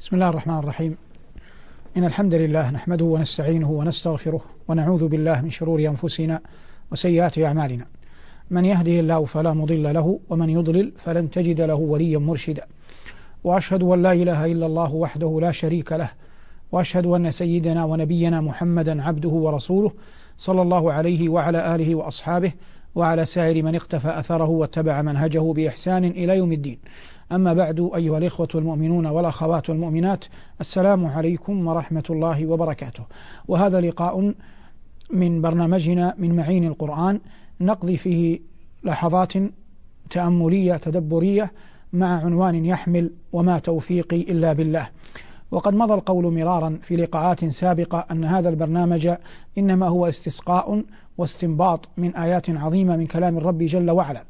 بسم الله الرحمن الرحيم. إن الحمد لله نحمده ونستعينه ونستغفره ونعوذ بالله من شرور أنفسنا وسيئات أعمالنا. من يهده الله فلا مضل له ومن يضلل فلن تجد له وليا مرشدا. وأشهد أن لا إله إلا الله وحده لا شريك له. وأشهد أن سيدنا ونبينا محمدا عبده ورسوله صلى الله عليه وعلى آله وأصحابه وعلى سائر من اقتفى أثره واتبع منهجه بإحسان إلى يوم الدين. أما بعد أيها الإخوة المؤمنون والأخوات المؤمنات السلام عليكم ورحمة الله وبركاته. وهذا لقاء من برنامجنا من معين القرآن. نقضي فيه لحظات تأملية تدبرية مع عنوان يحمل وما توفيقي إلا بالله. وقد مضى القول مرارا في لقاءات سابقة أن هذا البرنامج إنما هو استسقاء واستنباط من آيات عظيمة من كلام الرب جل وعلا.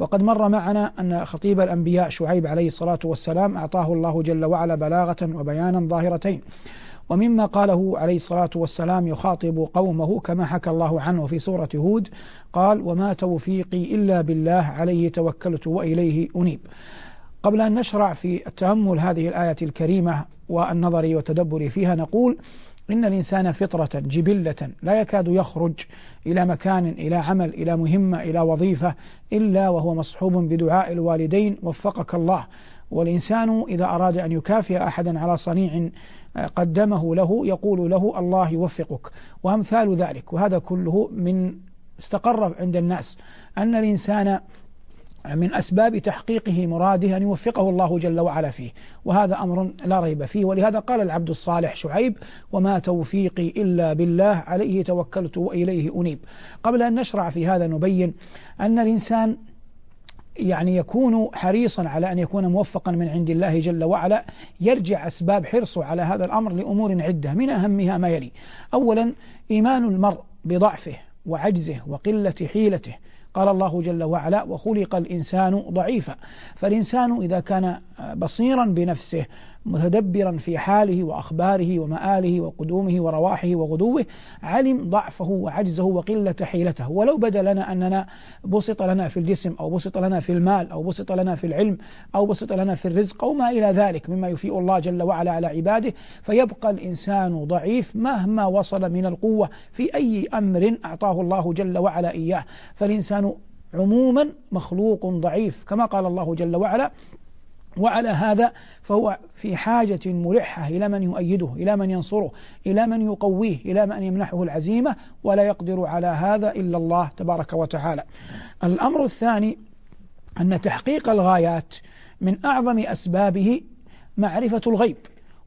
وقد مر معنا أن خطيب الأنبياء شعيب عليه الصلاة والسلام أعطاه الله جل وعلا بلاغة وبيانا ظاهرتين. ومما قاله عليه الصلاة والسلام يخاطب قومه كما حكى الله عنه في سورة هود قال وما توفيقي إلا بالله عليه توكلت وإليه أنيب. قبل أن نشرع في التأمل هذه الآية الكريمة والنظر والتدبر فيها نقول إن الإنسان فطرة جبلة لا يكاد يخرج إلى مكان إلى عمل إلى مهمة إلى وظيفة إلا وهو مصحوب بدعاء الوالدين. وفقك الله. والإنسان إذا أراد أن يكافئ أحدا على صنيع قدمه له يقول له الله يوفقك. وأمثال ذلك. وهذا كله من استقر عند الناس. أن الإنسان من أسباب تحقيقه مراده أن يوفقه الله جل وعلا فيه وهذا أمر لا ريب فيه. ولهذا قال العبد الصالح شعيب وما توفيقي إلا بالله عليه توكلت وإليه أنيب. قبل أن نشرع في هذا نبين أن الإنسان يعني يكون حريصا على أن يكون موفقا من عند الله جل وعلا يرجع أسباب حرصه على هذا الأمر لأمور عدة من أهمها ما يلي أولا إيمان المرء بضعفه وعجزه وقلة حيلته. قال الله جل وعلا وخلق الإنسان ضعيفا. فالإنسان إذا كان بصيرا بنفسه متدبرا في حاله وأخباره ومآله وقدومه ورواحه وغدوه علم ضعفه وعجزه وقلة حيلته. ولو بدا لنا أننا بسط لنا في الجسم أو بسط لنا في المال أو بسط لنا في العلم أو بسط لنا في الرزق أو ما إلى ذلك مما يفيء الله جل وعلا على عباده فيبقى الإنسان ضعيف مهما وصل من القوة في أي أمر أعطاه الله جل وعلا إياه. فالإنسان عموما مخلوق ضعيف كما قال الله جل وعلا وعلى هذا فهو في حاجة ملحة إلى من يؤيده إلى من ينصره إلى من يقويه إلى من يمنحه العزيمة ولا يقدر على هذا إلا الله تبارك وتعالى. الأمر الثاني أن تحقيق الغايات من أعظم أسبابه معرفة الغيب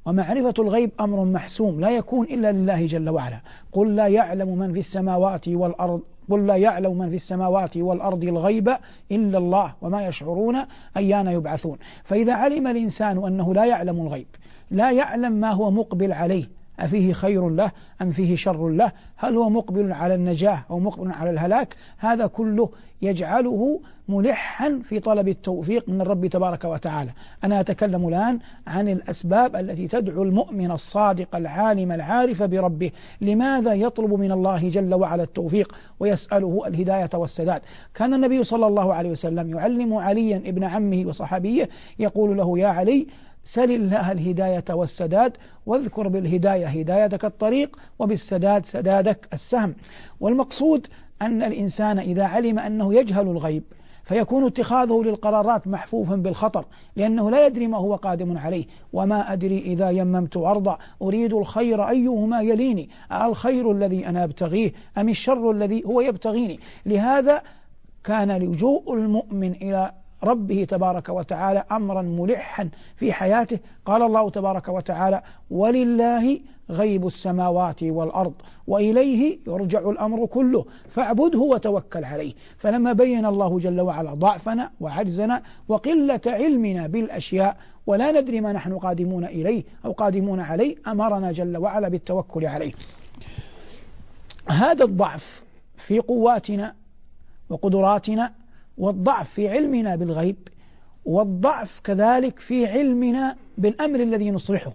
ومعرفة الغيب أمر محسوم لا يكون إلا لله جل وعلا. قل لا يعلم من في السماوات والأرض قل لا يعلم من في السماوات والأرض الغيب إلا الله وما يشعرون أيان يبعثون. فإذا علم الإنسان أنه لا يعلم الغيب لا يعلم ما هو مقبل عليه أفيه خير له أم فيه شر له؟ هل هو مقبل على النجاة أو مقبل على الهلاك؟ هذا كله يجعله ملحا في طلب التوفيق من الرب تبارك وتعالى. أنا أتكلم الآن عن الأسباب التي تدعو المؤمن الصادق العالم العارف بربه. لماذا يطلب من الله جل وعلا التوفيق ويسأله الهداية والسداد؟ كان النبي صلى الله عليه وسلم يعلم عليا ابن عمه وصحابيه يقول له يا علي سل الله الهداية والسداد واذكر بالهداية هدايتك الطريق وبالسداد سدادك السهم. والمقصود أن الإنسان إذا علم أنه يجهل الغيب فيكون اتخاذه للقرارات محفوفا بالخطر لأنه لا يدري ما هو قادم عليه. وما أدري إذا يممت أرضا أريد الخير أيهما يليني؟ الخير الذي أنا أبتغيه أم الشر الذي هو يبتغيني؟ لهذا كان لجوء المؤمن إلى ربه تبارك وتعالى أمرا ملحا في حياته. قال الله تبارك وتعالى ولله غيب السماوات والأرض وإليه يرجع الأمر كله فاعبده وتوكل عليه. فلما بين الله جل وعلا ضعفنا وعجزنا وقلة علمنا بالأشياء ولا ندري ما نحن قادمون إليه أو قادمون عليه أمرنا جل وعلا بالتوكل عليه. هذا الضعف في قواتنا وقدراتنا والضعف في علمنا بالغيب والضعف كذلك في علمنا بالأمر الذي نصلحه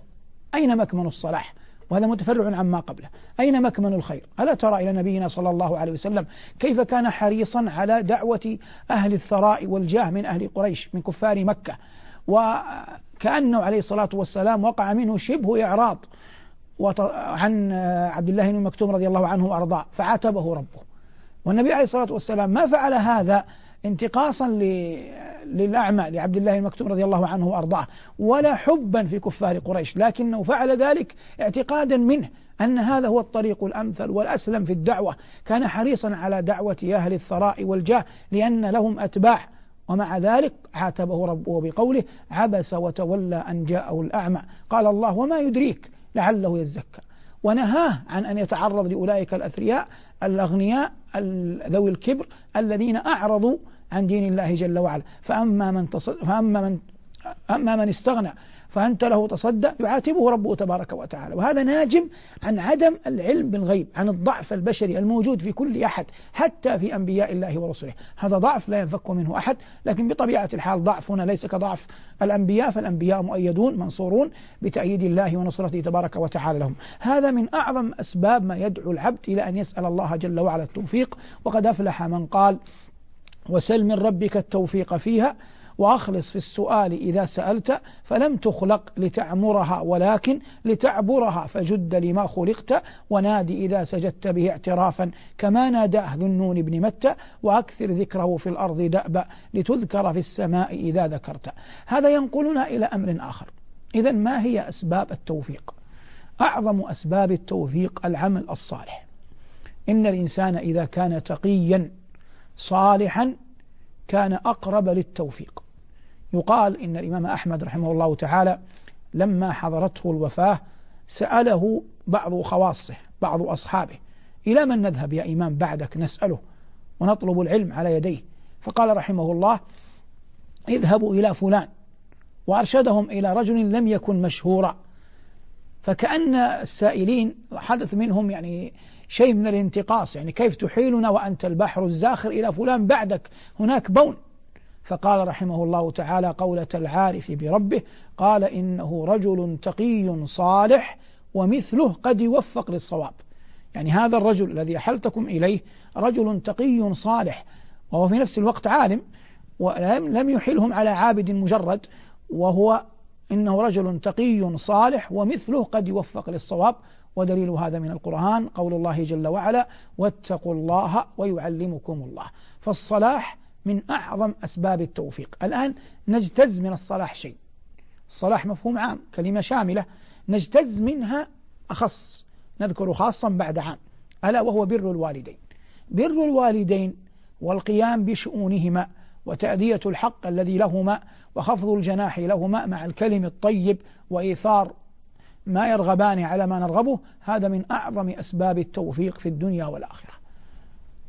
أين مكمن الصلاح؟ وهذا متفرع عما قبله. أين مكمن الخير؟ ألا ترى إلى نبينا صلى الله عليه وسلم كيف كان حريصا على دعوة أهل الثراء والجاه من أهل قريش من كفار مكة؟ كأنه عليه الصلاة والسلام وقع منه شبه إعراض عن عبد الله بن مكتوم رضي الله عنه وأرضاه فعاتبه ربه. والنبي عليه الصلاة والسلام ما فعل هذا انتقاصا للأعمى لعبد الله المكتوم رضي الله عنه وأرضاه ولا حبا في كفار قريش لكنه فعل ذلك اعتقادا منه أن هذا هو الطريق الأمثل والأسلم في الدعوة. كان حريصا على دعوة أهل الثراء والجاه لأن لهم أتباع ومع ذلك عاتبه ربه بقوله عبس وتولى أن جاءه الأعمى قال الله وما يدريك لعله يزكى ونهاه عن أن يتعرض لأولئك الأثرياء الأغنياء ذوي الكبر الذين أعرضوا عن دين الله جل وعلا. فأما من, فأما من أما من استغنى فأنت له تصدى يعاتبه ربه تبارك وتعالى. وهذا ناجم عن عدم العلم بالغيب عن الضعف البشري الموجود في كل أحد حتى في أنبياء الله ورسله. هذا ضعف لا ينفك منه أحد لكن بطبيعة الحال ضعفنا ليس كضعف الأنبياء فالأنبياء مؤيدون منصورون بتأييد الله ونصرته تبارك وتعالى لهم. هذا من أعظم أسباب ما يدعو العبد إلى أن يسأل الله جل وعلا التوفيق. وقد أفلح من قال وسل من ربك التوفيق فيها وأخلص في السؤال إذا سألت فلم تخلق لتعمرها ولكن لتعبرها فجد لما خلقت ونادي إذا سجدت به اعترافا. كما ناداه ذو النون بن متى وأكثر ذكره في الأرض دأبا لتذكر في السماء إذا ذكرت. هذا ينقلنا إلى أمر آخر. إذا ما هي أسباب التوفيق؟ أعظم أسباب التوفيق العمل الصالح. إن الإنسان إذا كان تقيا صالحا كان أقرب للتوفيق. يقال إن الإمام أحمد رحمه الله تعالى لما حضرته الوفاة سأله بعض خواصه بعض أصحابه إلى من نذهب يا إمام بعدك نسأله ونطلب العلم على يديه؟ فقال رحمه الله اذهبوا إلى فلان وأرشدهم إلى رجل لم يكن مشهورا. فكأن السائلين حدث منهم يعني شيء من الانتقاص يعني كيف تحيلنا وأنت البحر الزاخر إلى فلان بعدك هناك بون. فقال رحمه الله تعالى قولة العارف بربه قال إنه رجل تقي صالح ومثله قد يوفق للصواب. يعني هذا الرجل الذي أحلتكم إليه رجل تقي صالح وهو في نفس الوقت عالم ولم يحلهم على عابد مجرد وهو إنه رجل تقي صالح ومثله قد يوفق للصواب. ودليل هذا من القرآن قول الله جل وعلا واتقوا الله ويعلمكم الله فالصلاح من أعظم أسباب التوفيق. الآن نجتز من الصلاح شيء. الصلاح مفهوم عام كلمة شاملة. نجتز منها أخص نذكر خاصا بعد عام. ألا وهو بر الوالدين. بر الوالدين والقيام بشؤونهما وتأدية الحق الذي لهما وخفض الجناح لهما مع الكلم الطيب وإيثار ما يرغبان على ما نرغبه هذا من أعظم أسباب التوفيق في الدنيا والآخرة.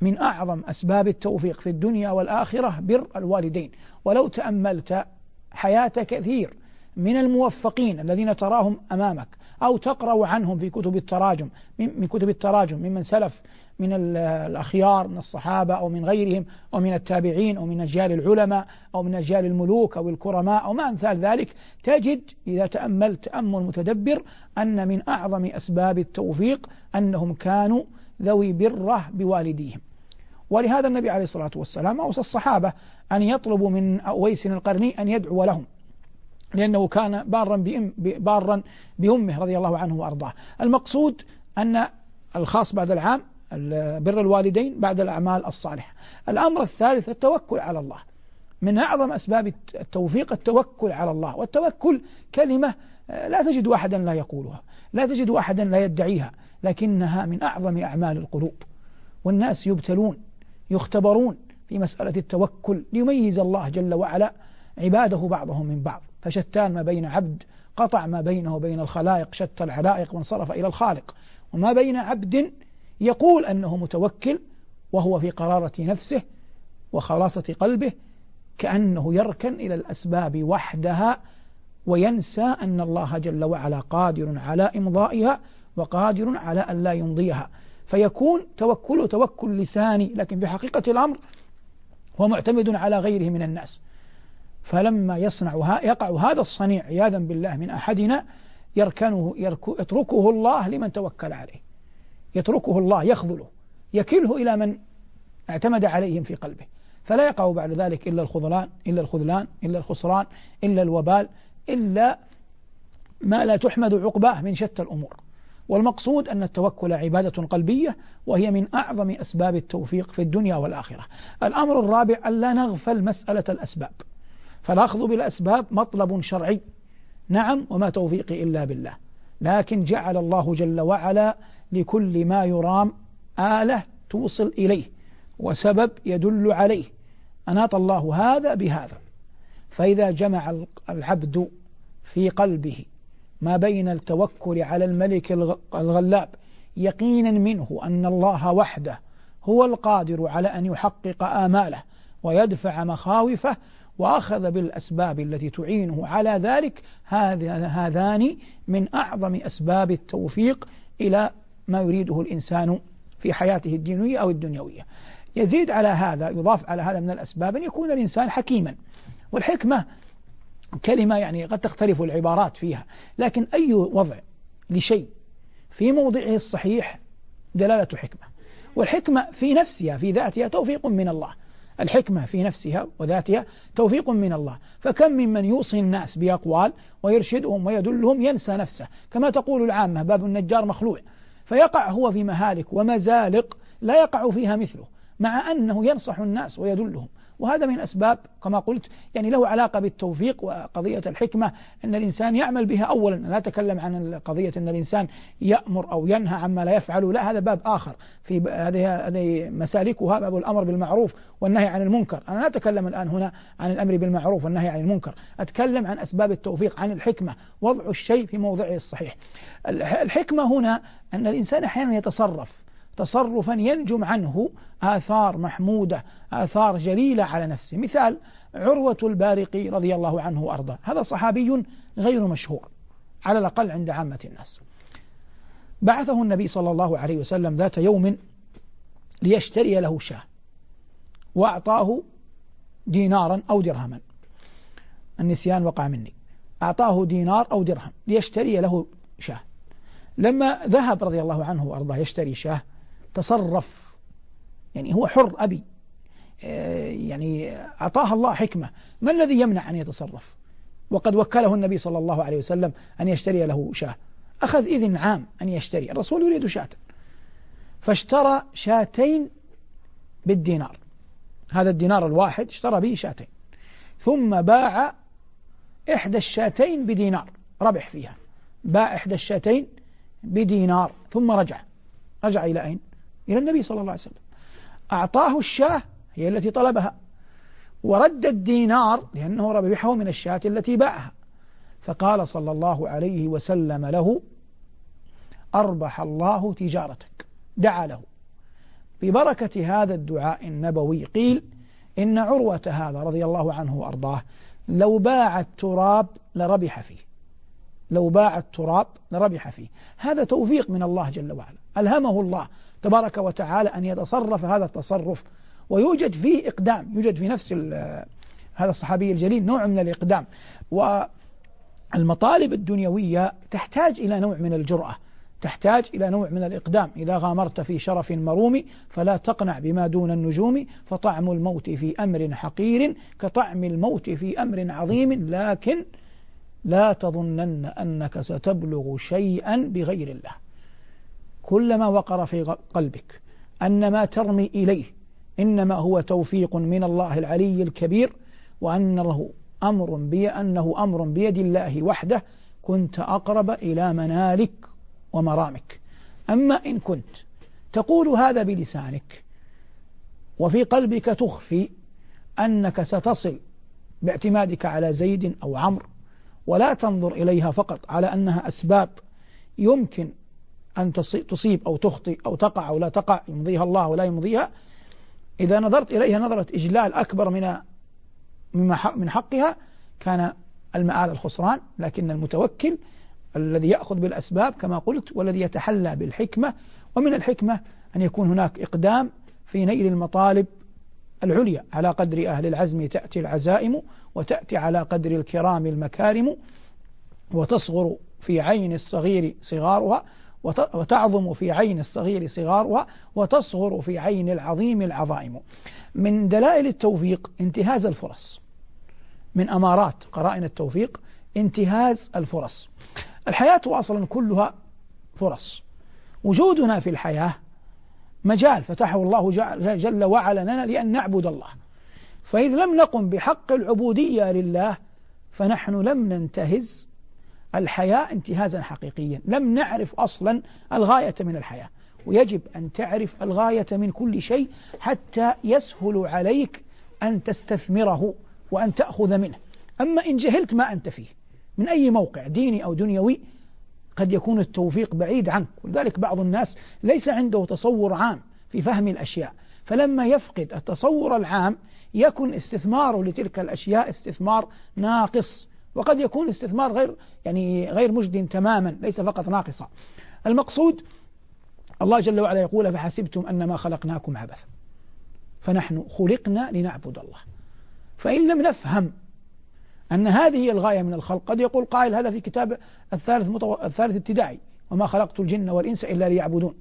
من أعظم أسباب التوفيق في الدنيا والآخرة بر الوالدين. ولو تأملت حياة كثير من الموفقين الذين تراهم أمامك أو تقرأ عنهم في كتب التراجم من كتب التراجم ممن سلف من الأخيار من الصحابة أو من غيرهم أو من التابعين أو من أجيال العلماء أو من أجيال الملوك أو الكرماء أو ما أمثال ذلك تجد إذا تأملت تأمل متدبر أن من أعظم أسباب التوفيق أنهم كانوا ذوي برة بوالديهم. ولهذا النبي عليه الصلاة والسلام أوصى الصحابة أن يطلبوا من أويس القرني أن يدعو لهم لأنه كان بارا بأم بارا بأمه رضي الله عنه وأرضاه. المقصود أن الخاص بعد العام بر الوالدين بعد الأعمال الصالحة. الأمر الثالث التوكل على الله. من أعظم أسباب التوفيق التوكل على الله والتوكل كلمة لا تجد أحدا لا يقولها لا تجد أحدا لا يدعيها لكنها من أعظم أعمال القلوب. والناس يبتلون يختبرون في مسألة التوكل ليميز الله جل وعلا عباده بعضهم من بعض. فشتان ما بين عبد قطع ما بينه وبين الخلائق شتى العلائق وانصرف إلى الخالق. وما بين عبد يقول أنه متوكل وهو في قرارة نفسه وخلاصة قلبه كأنه يركن إلى الأسباب وحدها وينسى أن الله جل وعلا قادر على إمضائها وقادر على أن لا يمضيها. فيكون توكله توكل لساني لكن بحقيقة الأمر هو معتمد على غيره من الناس. فلما يصنع يقع هذا الصنيع عياذا بالله من أحدنا يركنه يتركه الله لمن توكل عليه. يتركه الله يخذله يكله إلى من اعتمد عليهم في قلبه. فلا يقع بعد ذلك إلا الخذلان إلا الخذلان إلا الخسران إلا الوبال إلا ما لا تحمد عقباه من شتى الأمور. والمقصود أن التوكل عبادة قلبية وهي من أعظم أسباب التوفيق في الدنيا والآخرة. الأمر الرابع أن لا نغفل مسألة الأسباب. فالأخذ بالأسباب مطلب شرعي. نعم وما توفيقي إلا بالله. لكن جعل الله جل وعلا لكل ما يرام آلة توصل إليه وسبب يدل عليه. أناط الله هذا بهذا. فإذا جمع العبد في قلبه ما بين التوكل على الملك الغلاب يقينا منه أن الله وحده هو القادر على أن يحقق آماله ويدفع مخاوفه وأخذ بالأسباب التي تعينه على ذلك. هذان من أعظم أسباب التوفيق إلى ما يريده الإنسان في حياته الدينية أو الدنيوية. يزيد على هذا يضاف على هذا من الأسباب أن يكون الإنسان حكيما. والحكمة كلمة يعني قد تختلف العبارات فيها لكن أي وضع لشيء في موضعه الصحيح دلالة حكمة. والحكمة في نفسها في ذاتها توفيق من الله. الحكمة في نفسها وذاتها توفيق من الله. فكم ممن يوصي الناس بأقوال ويرشدهم ويدلهم ينسى نفسه. كما تقول العامة باب النجار مخلوع. فيقع هو في مهالك ومزالق لا يقع فيها مثله مع أنه ينصح الناس ويدلهم. وهذا من أسباب كما قلت يعني له علاقة بالتوفيق وقضية الحكمة أن الإنسان يعمل بها أولا. لا أتكلم عن قضية أن الإنسان يأمر أو ينهى عما لا يفعل. لا هذا باب آخر. في هذه هذه مسالكها باب الأمر بالمعروف والنهي عن المنكر. أنا لا أتكلم الآن هنا عن الأمر بالمعروف والنهي عن المنكر. أتكلم عن أسباب التوفيق عن الحكمة. وضع الشيء في موضعه الصحيح. الحكمة هنا أن الإنسان أحيانا يتصرف. تصرفا ينجم عنه آثار محمودة آثار جليلة على نفسه. مثال عروة البارقي رضي الله عنه وأرضاه. هذا صحابي غير مشهور على الأقل عند عامة الناس. بعثه النبي صلى الله عليه وسلم ذات يوم ليشتري له شاة وأعطاه دينارا أو درهما. النسيان وقع مني. أعطاه دينار أو درهم ليشتري له شاة. لما ذهب رضي الله عنه وأرضاه يشتري شاة تصرف. يعني هو حر أبي. آه، يعني أعطاها الله حكمة. ما الذي يمنع أن يتصرف؟ وقد وكله النبي صلى الله عليه وسلم أن يشتري له شاة. أخذ إذن عام أن يشتري. الرسول يريد شاة. فاشترى شاتين بالدينار. هذا الدينار الواحد اشترى به شاتين. ثم باع إحدى الشاتين بدينار. ربح فيها. باع إحدى الشاتين بدينار. ثم رجع. رجع إلى أين؟ إلى النبي صلى الله عليه وسلم. أعطاه الشاة هي التي طلبها. ورد الدينار لأنه ربحه من الشاة التي باعها. فقال صلى الله عليه وسلم له أربح الله تجارتك. دعا له. ببركة هذا الدعاء النبوي قيل إن عروة هذا رضي الله عنه وأرضاه لو باع التراب لربح فيه. لو باع التراب لربح فيه. هذا توفيق من الله جل وعلا. ألهمه الله. تبارك وتعالى أن يتصرف هذا التصرف. ويوجد فيه إقدام يوجد في نفس هذا الصحابي الجليل نوع من الإقدام. والمطالب الدنيوية تحتاج إلى نوع من الجرأة تحتاج إلى نوع من الإقدام. إذا غامرت في شرف مروم فلا تقنع بما دون النجوم فطعم الموت في أمر حقير كطعم الموت في أمر عظيم لكن لا تظنن أنك ستبلغ شيئا بغير الله. كلما وقر في قلبك أن ما ترمي إليه إنما هو توفيق من الله العلي الكبير وأن له أمر بي أنه أمر بيد الله وحده كنت أقرب إلى منالك ومرامك. أما إن كنت تقول هذا بلسانك وفي قلبك تخفي أنك ستصل باعتمادك على زيد أو عمرو ولا تنظر إليها فقط على أنها أسباب يمكن أن تصيب أو تخطئ أو تقع أو لا تقع يمضيها الله ولا يمضيها. إذا نظرت إليها نظرة إجلال أكبر من من حقها كان المآل الخسران لكن المتوكل الذي يأخذ بالأسباب كما قلت والذي يتحلى بالحكمة. ومن الحكمة أن يكون هناك إقدام في نيل المطالب العليا على قدر أهل العزم تأتي العزائم وتأتي على قدر الكرام المكارم وتصغر في عين الصغير صغارها. وتعظم في عين الصغير صغارها وتصغر في عين العظيم العظائم. من دلائل التوفيق انتهاز الفرص. من أمارات قرائن التوفيق انتهاز الفرص. الحياة أصلا كلها فرص. وجودنا في الحياة مجال. فتحه الله جل وعلا لنا لأن نعبد الله. فإذ لم نقم بحق العبودية لله فنحن لم ننتهز الحياة انتهازا حقيقيا. لم نعرف أصلا الغاية من الحياة. ويجب أن تعرف الغاية من كل شيء حتى يسهل عليك أن تستثمره وأن تأخذ منه. أما إن جهلت ما أنت فيه من أي موقع ديني أو دنيوي قد يكون التوفيق بعيد عنك. ولذلك بعض الناس ليس عنده تصور عام في فهم الأشياء. فلما يفقد التصور العام يكن استثماره لتلك الأشياء استثمار ناقص. وقد يكون استثمار غير يعني غير مجد تماما ليس فقط ناقصا. المقصود الله جل وعلا يقول فحسبتم أنما خلقناكم عبثا؟ فنحن خلقنا لنعبد الله. فإن لم نفهم أن هذه هي الغاية من الخلق قد يقول قائل هذا في كتاب الثالث, متو... الثالث ابتدائي وما خلقت الجن والإنس إلا ليعبدون.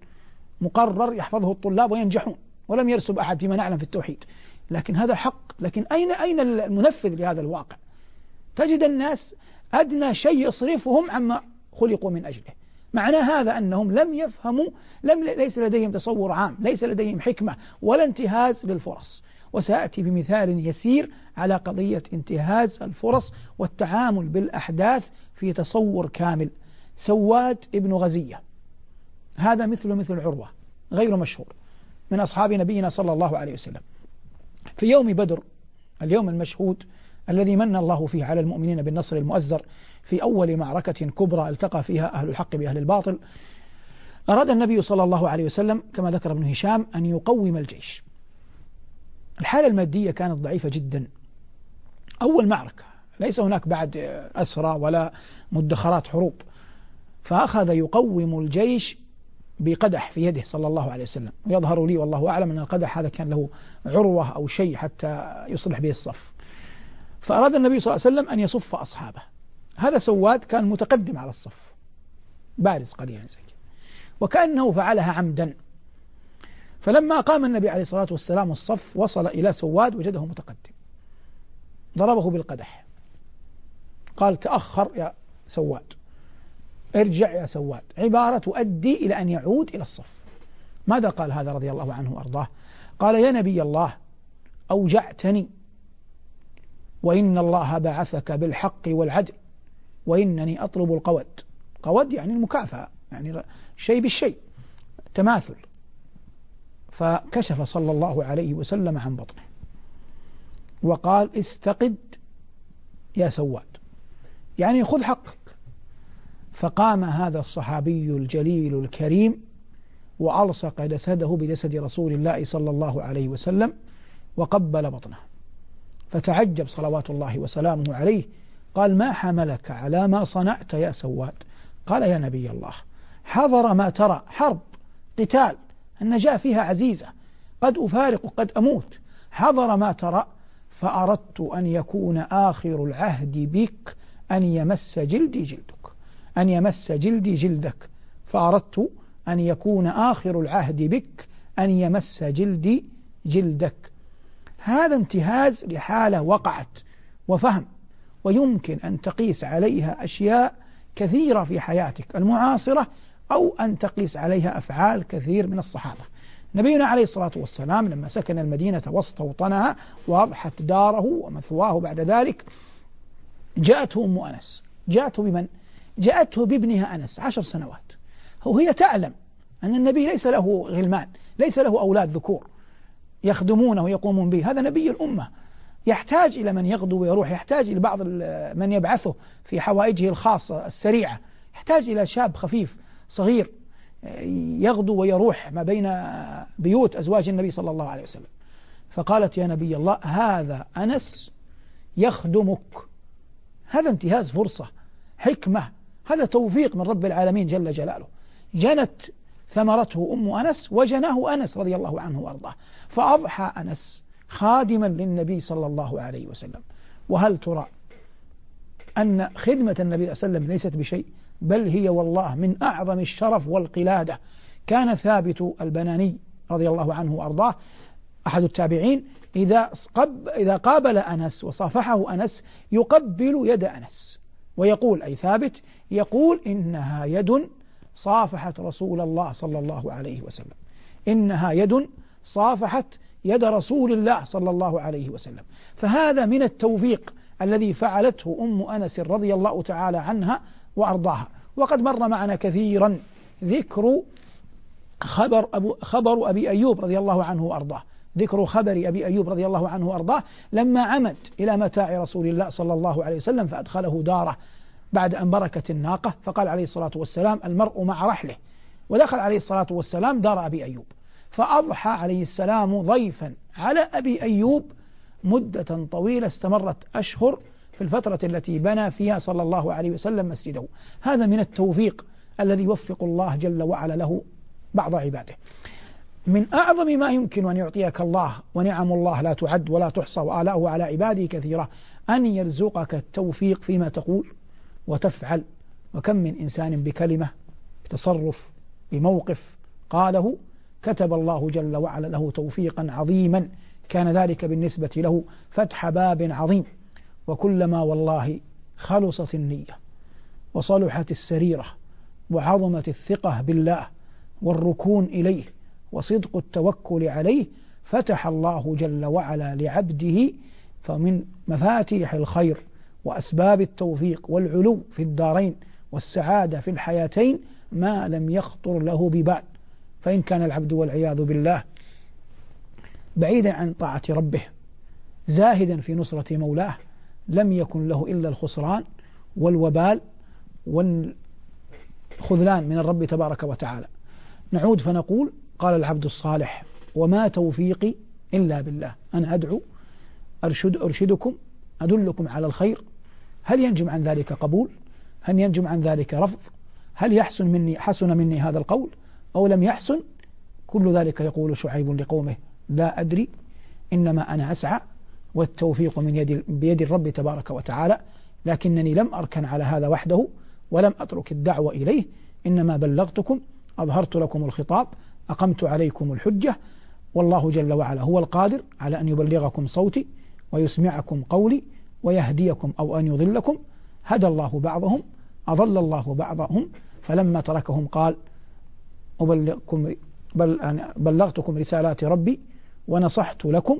مقرر يحفظه الطلاب وينجحون ولم يرسب أحد فيما نعلم في التوحيد. لكن هذا حق. لكن أين أين المنفذ لهذا الواقع؟ تجد الناس أدنى شيء يصرفهم عما خلقوا من أجله. معنى هذا أنهم لم يفهموا لم ليس لديهم تصور عام ليس لديهم حكمة ولا انتهاز للفرص. وسأتي بمثال يسير على قضية انتهاز الفرص والتعامل بالأحداث في تصور كامل. سواد ابن غزية. هذا مثل مثل عروة غير مشهور من أصحاب نبينا صلى الله عليه وسلم. في يوم بدر اليوم المشهود الذي من الله فيه على المؤمنين بالنصر المؤزر في أول معركة كبرى التقى فيها أهل الحق بأهل الباطل أراد النبي صلى الله عليه وسلم كما ذكر ابن هشام أن يقوم الجيش. الحالة المادية كانت ضعيفة جدا. أول معركة ليس هناك بعد أسرى ولا مدخرات حروب. فأخذ يقوم الجيش بقدح في يده صلى الله عليه وسلم. ويظهر لي والله أعلم أن القدح هذا كان له عروة أو شيء حتى يصلح به الصف. فأراد النبي صلى الله عليه وسلم أن يصف أصحابه. هذا سواد كان متقدم على الصف. بارز قليلا زي وكأنه فعلها عمدا. فلما قام النبي عليه الصلاة والسلام الصف وصل إلى سواد وجده متقدم. ضربه بالقدح. قال تأخر يا سواد. ارجع يا سواد. عبارة تؤدي إلى أن يعود إلى الصف. ماذا قال هذا رضي الله عنه وأرضاه؟ قال يا نبي الله أوجعتني وإن الله بعثك بالحق والعدل وإنني أطلب القود. قود يعني المكافأة يعني شيء بالشيء تماثل. فكشف صلى الله عليه وسلم عن بطنه. وقال استقد يا سواد. يعني خذ حقك. فقام هذا الصحابي الجليل الكريم وألصق جسده بجسد رسول الله صلى الله عليه وسلم وقبل بطنه. فتعجب صلوات الله وسلامه عليه. قال ما حملك على ما صنعت يا سواد؟ قال يا نبي الله حضر ما ترى حرب قتال النجاة فيها عزيزة قد أفارق قد أموت. حضر ما ترى فأردت أن يكون آخر العهد بك أن يمس جلدي جلدك أن يمس جلدي جلدك. فأردت أن يكون آخر العهد بك أن يمس جلدي جلدك. هذا انتهاز لحالة وقعت وفهم ويمكن أن تقيس عليها أشياء كثيرة في حياتك المعاصرة أو أن تقيس عليها أفعال كثير من الصحابة. نبينا عليه الصلاة والسلام لما سكن المدينة واستوطنها وأضحت داره ومثواه بعد ذلك جاءته أم أنس. جاءته بمن؟ جاءته بابنها أنس عشر سنوات. وهي تعلم أن النبي ليس له غلمان ليس له أولاد ذكور. يخدمونه ويقومون به. هذا نبي الأمة. يحتاج إلى من يغدو ويروح يحتاج إلى بعض من يبعثه في حوائجه الخاصة السريعة. يحتاج إلى شاب خفيف صغير يغدو ويروح ما بين بيوت أزواج النبي صلى الله عليه وسلم. فقالت يا نبي الله هذا أنس يخدمك. هذا انتهاز فرصة حكمة. هذا توفيق من رب العالمين جل جلاله. جنت ثمرته أم أنس وجناه أنس رضي الله عنه وأرضاه. فأضحى أنس خادما للنبي صلى الله عليه وسلم. وهل ترى أن خدمة النبي صلى الله عليه وسلم ليست بشيء؟ بل هي والله من أعظم الشرف والقلادة. كان ثابت البناني رضي الله عنه وأرضاه أحد التابعين إذا, قب إذا قابل أنس وصافحه أنس يقبل يد أنس. ويقول أي ثابت يقول إنها يد صافحت رسول الله صلى الله عليه وسلم. إنها يد صافحت يد رسول الله صلى الله عليه وسلم. فهذا من التوفيق الذي فعلته أم أنس رضي الله تعالى عنها وأرضاها. وقد مر معنا كثيرا ذكر خبر أبو خبر أبي أيوب رضي الله عنه وأرضاه. ذكر خبر أبي أيوب رضي الله عنه وأرضاه. لما عمد إلى متاع رسول الله صلى الله عليه وسلم فأدخله داره بعد أن بركت الناقة فقال عليه الصلاة والسلام المرء مع رحله. ودخل عليه الصلاة والسلام دار أبي أيوب. فأضحى عليه السلام ضيفا على أبي أيوب مدة طويلة استمرت أشهر في الفترة التي بنى فيها صلى الله عليه وسلم مسجده. هذا من التوفيق الذي يوفق الله جل وعلا له بعض عباده. من أعظم ما يمكن أن يعطيك الله ونعم الله لا تعد ولا تحصى وآلاؤه على عباده كثيرة أن يرزقك التوفيق فيما تقول. وتفعل. وكم من إنسان بكلمة بتصرف بموقف قاله كتب الله جل وعلا له توفيقا عظيما كان ذلك بالنسبة له فتح باب عظيم. وكلما والله خلصت النية وصلحت السريرة وعظمت الثقة بالله والركون إليه وصدق التوكل عليه فتح الله جل وعلا لعبده فمن مفاتيح الخير. وأسباب التوفيق والعلو في الدارين والسعادة في الحياتين ما لم يخطر له ببال. فإن كان العبد والعياذ بالله بعيدا عن طاعة ربه زاهدا في نصرة مولاه لم يكن له إلا الخسران والوبال والخذلان من الرب تبارك وتعالى. نعود فنقول قال العبد الصالح وما توفيقي إلا بالله. أنا أدعو أرشد أرشدكم أدلكم على الخير؟ هل ينجم عن ذلك قبول؟ هل ينجم عن ذلك رفض؟ هل يحسن مني حسن مني هذا القول؟ أو لم يحسن؟ كل ذلك يقول شعيب لقومه لا أدري. إنما أنا أسعى والتوفيق من يد بيد الرب تبارك وتعالى لكنني لم أركن على هذا وحده ولم أترك الدعوة إليه. إنما بلغتكم أظهرت لكم الخطاب أقمت عليكم الحجة والله جل وعلا هو القادر على أن يبلغكم صوتي. ويسمعكم قولي ويهديكم أو أن يضلكم. هدى الله بعضهم أضل الله بعضهم. فلما تركهم قال أبلغكم بل بلغتكم رسالات ربي ونصحت لكم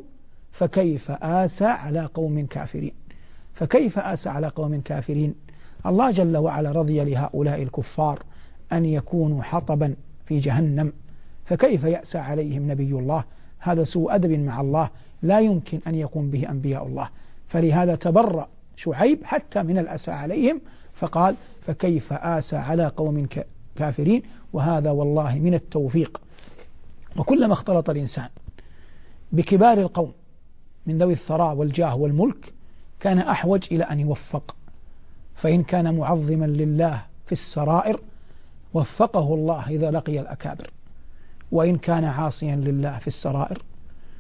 فكيف آسى على قوم كافرين؟ فكيف آسى على قوم كافرين؟ الله جل وعلا رضي لهؤلاء الكفار أن يكونوا حطبا في جهنم. فكيف يأسى عليهم نبي الله؟ هذا سوء أدب مع الله. لا يمكن أن يقوم به أنبياء الله. فلهذا تبرأ شعيب حتى من الأسى عليهم فقال فكيف آسى على قوم كافرين؟ وهذا والله من التوفيق. وكلما اختلط الإنسان بكبار القوم من ذوي الثراء والجاه والملك كان أحوج إلى أن يوفق. فإن كان معظما لله في السرائر وفقه الله إذا لقي الأكابر. وإن كان عاصيا لله في السرائر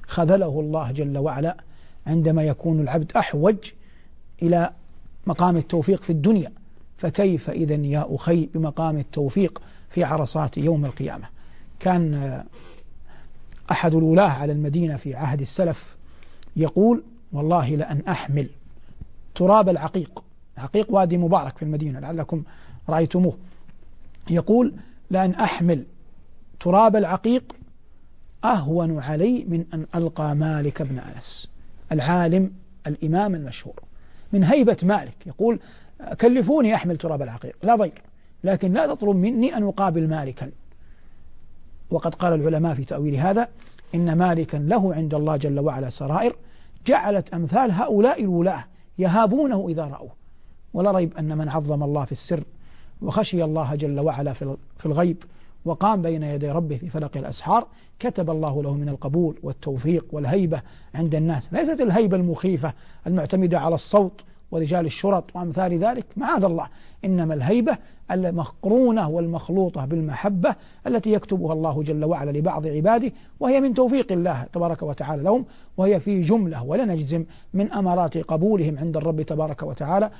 خذله الله جل وعلا عندما يكون العبد أحوج إلى مقام التوفيق في الدنيا. فكيف إذا يا أخي بمقام التوفيق في عرصات يوم القيامة؟ كان أحد الولاة على المدينة في عهد السلف يقول والله لأن أحمل تراب العقيق. عقيق وادي مبارك في المدينة لعلكم رأيتموه. يقول لأن أحمل تراب العقيق أهون علي من أن ألقى مالك بن أنس العالم الإمام المشهور. من هيبة مالك يقول كلفوني أحمل تراب العقيق. لا ضير لكن لا تطلب مني أن أقابل مالكا. وقد قال العلماء في تأويل هذا إن مالكا له عند الله جل وعلا سرائر جعلت أمثال هؤلاء الولاة يهابونه إذا رأوه. ولا ريب أن من عظم الله في السر وخشي الله جل وعلا في الغيب وقام بين يدي ربه في فلق الأسحار كتب الله له من القبول والتوفيق والهيبة عند الناس. ليست الهيبة المخيفة المعتمدة على الصوت ورجال الشرط وأمثال ذلك معاذ الله. إنما الهيبة المقرونة والمخلوطة بالمحبة التي يكتبها الله جل وعلا لبعض عباده وهي من توفيق الله تبارك وتعالى لهم وهي في جملة ولا نجزم من أمارات قبولهم عند الرب تبارك وتعالى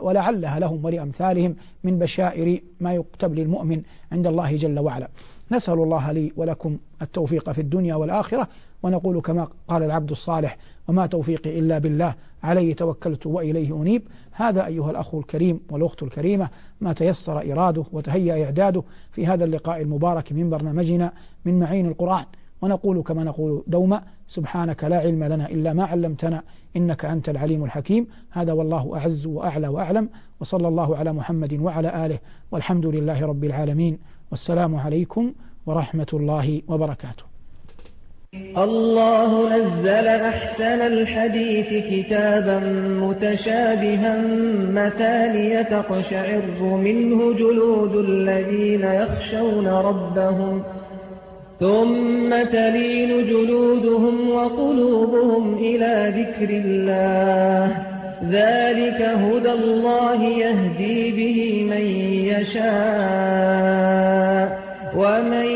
ولعلها لهم ولأمثالهم من بشائر ما يكتب للمؤمن عند الله جل وعلا. نسأل الله لي ولكم التوفيق في الدنيا والآخرة ونقول كما قال العبد الصالح وما توفيقي إلا بالله عليه توكلت وإليه أنيب. هذا أيها الأخ الكريم والأخت الكريمة ما تيسر إراده وتهيأ إعداده في هذا اللقاء المبارك من برنامجنا من معين القرآن. ونقول كما نقول دوما سبحانك لا علم لنا إلا ما علمتنا إنك أنت العليم الحكيم. هذا والله أعز وأعلى وأعلم. وصلى الله على محمد وعلى آله. والحمد لله رب العالمين. والسلام عليكم ورحمة الله وبركاته. الله نزل أحسن الحديث كتابا متشابها مثانية تقشعر منه جلود الذين يخشون ربهم ثم تلين جلودهم وقلوبهم إلى ذكر الله. ذلك هدى الله يهدي به من يشاء. ومن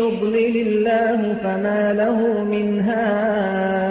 يضلل الله فما له من هاد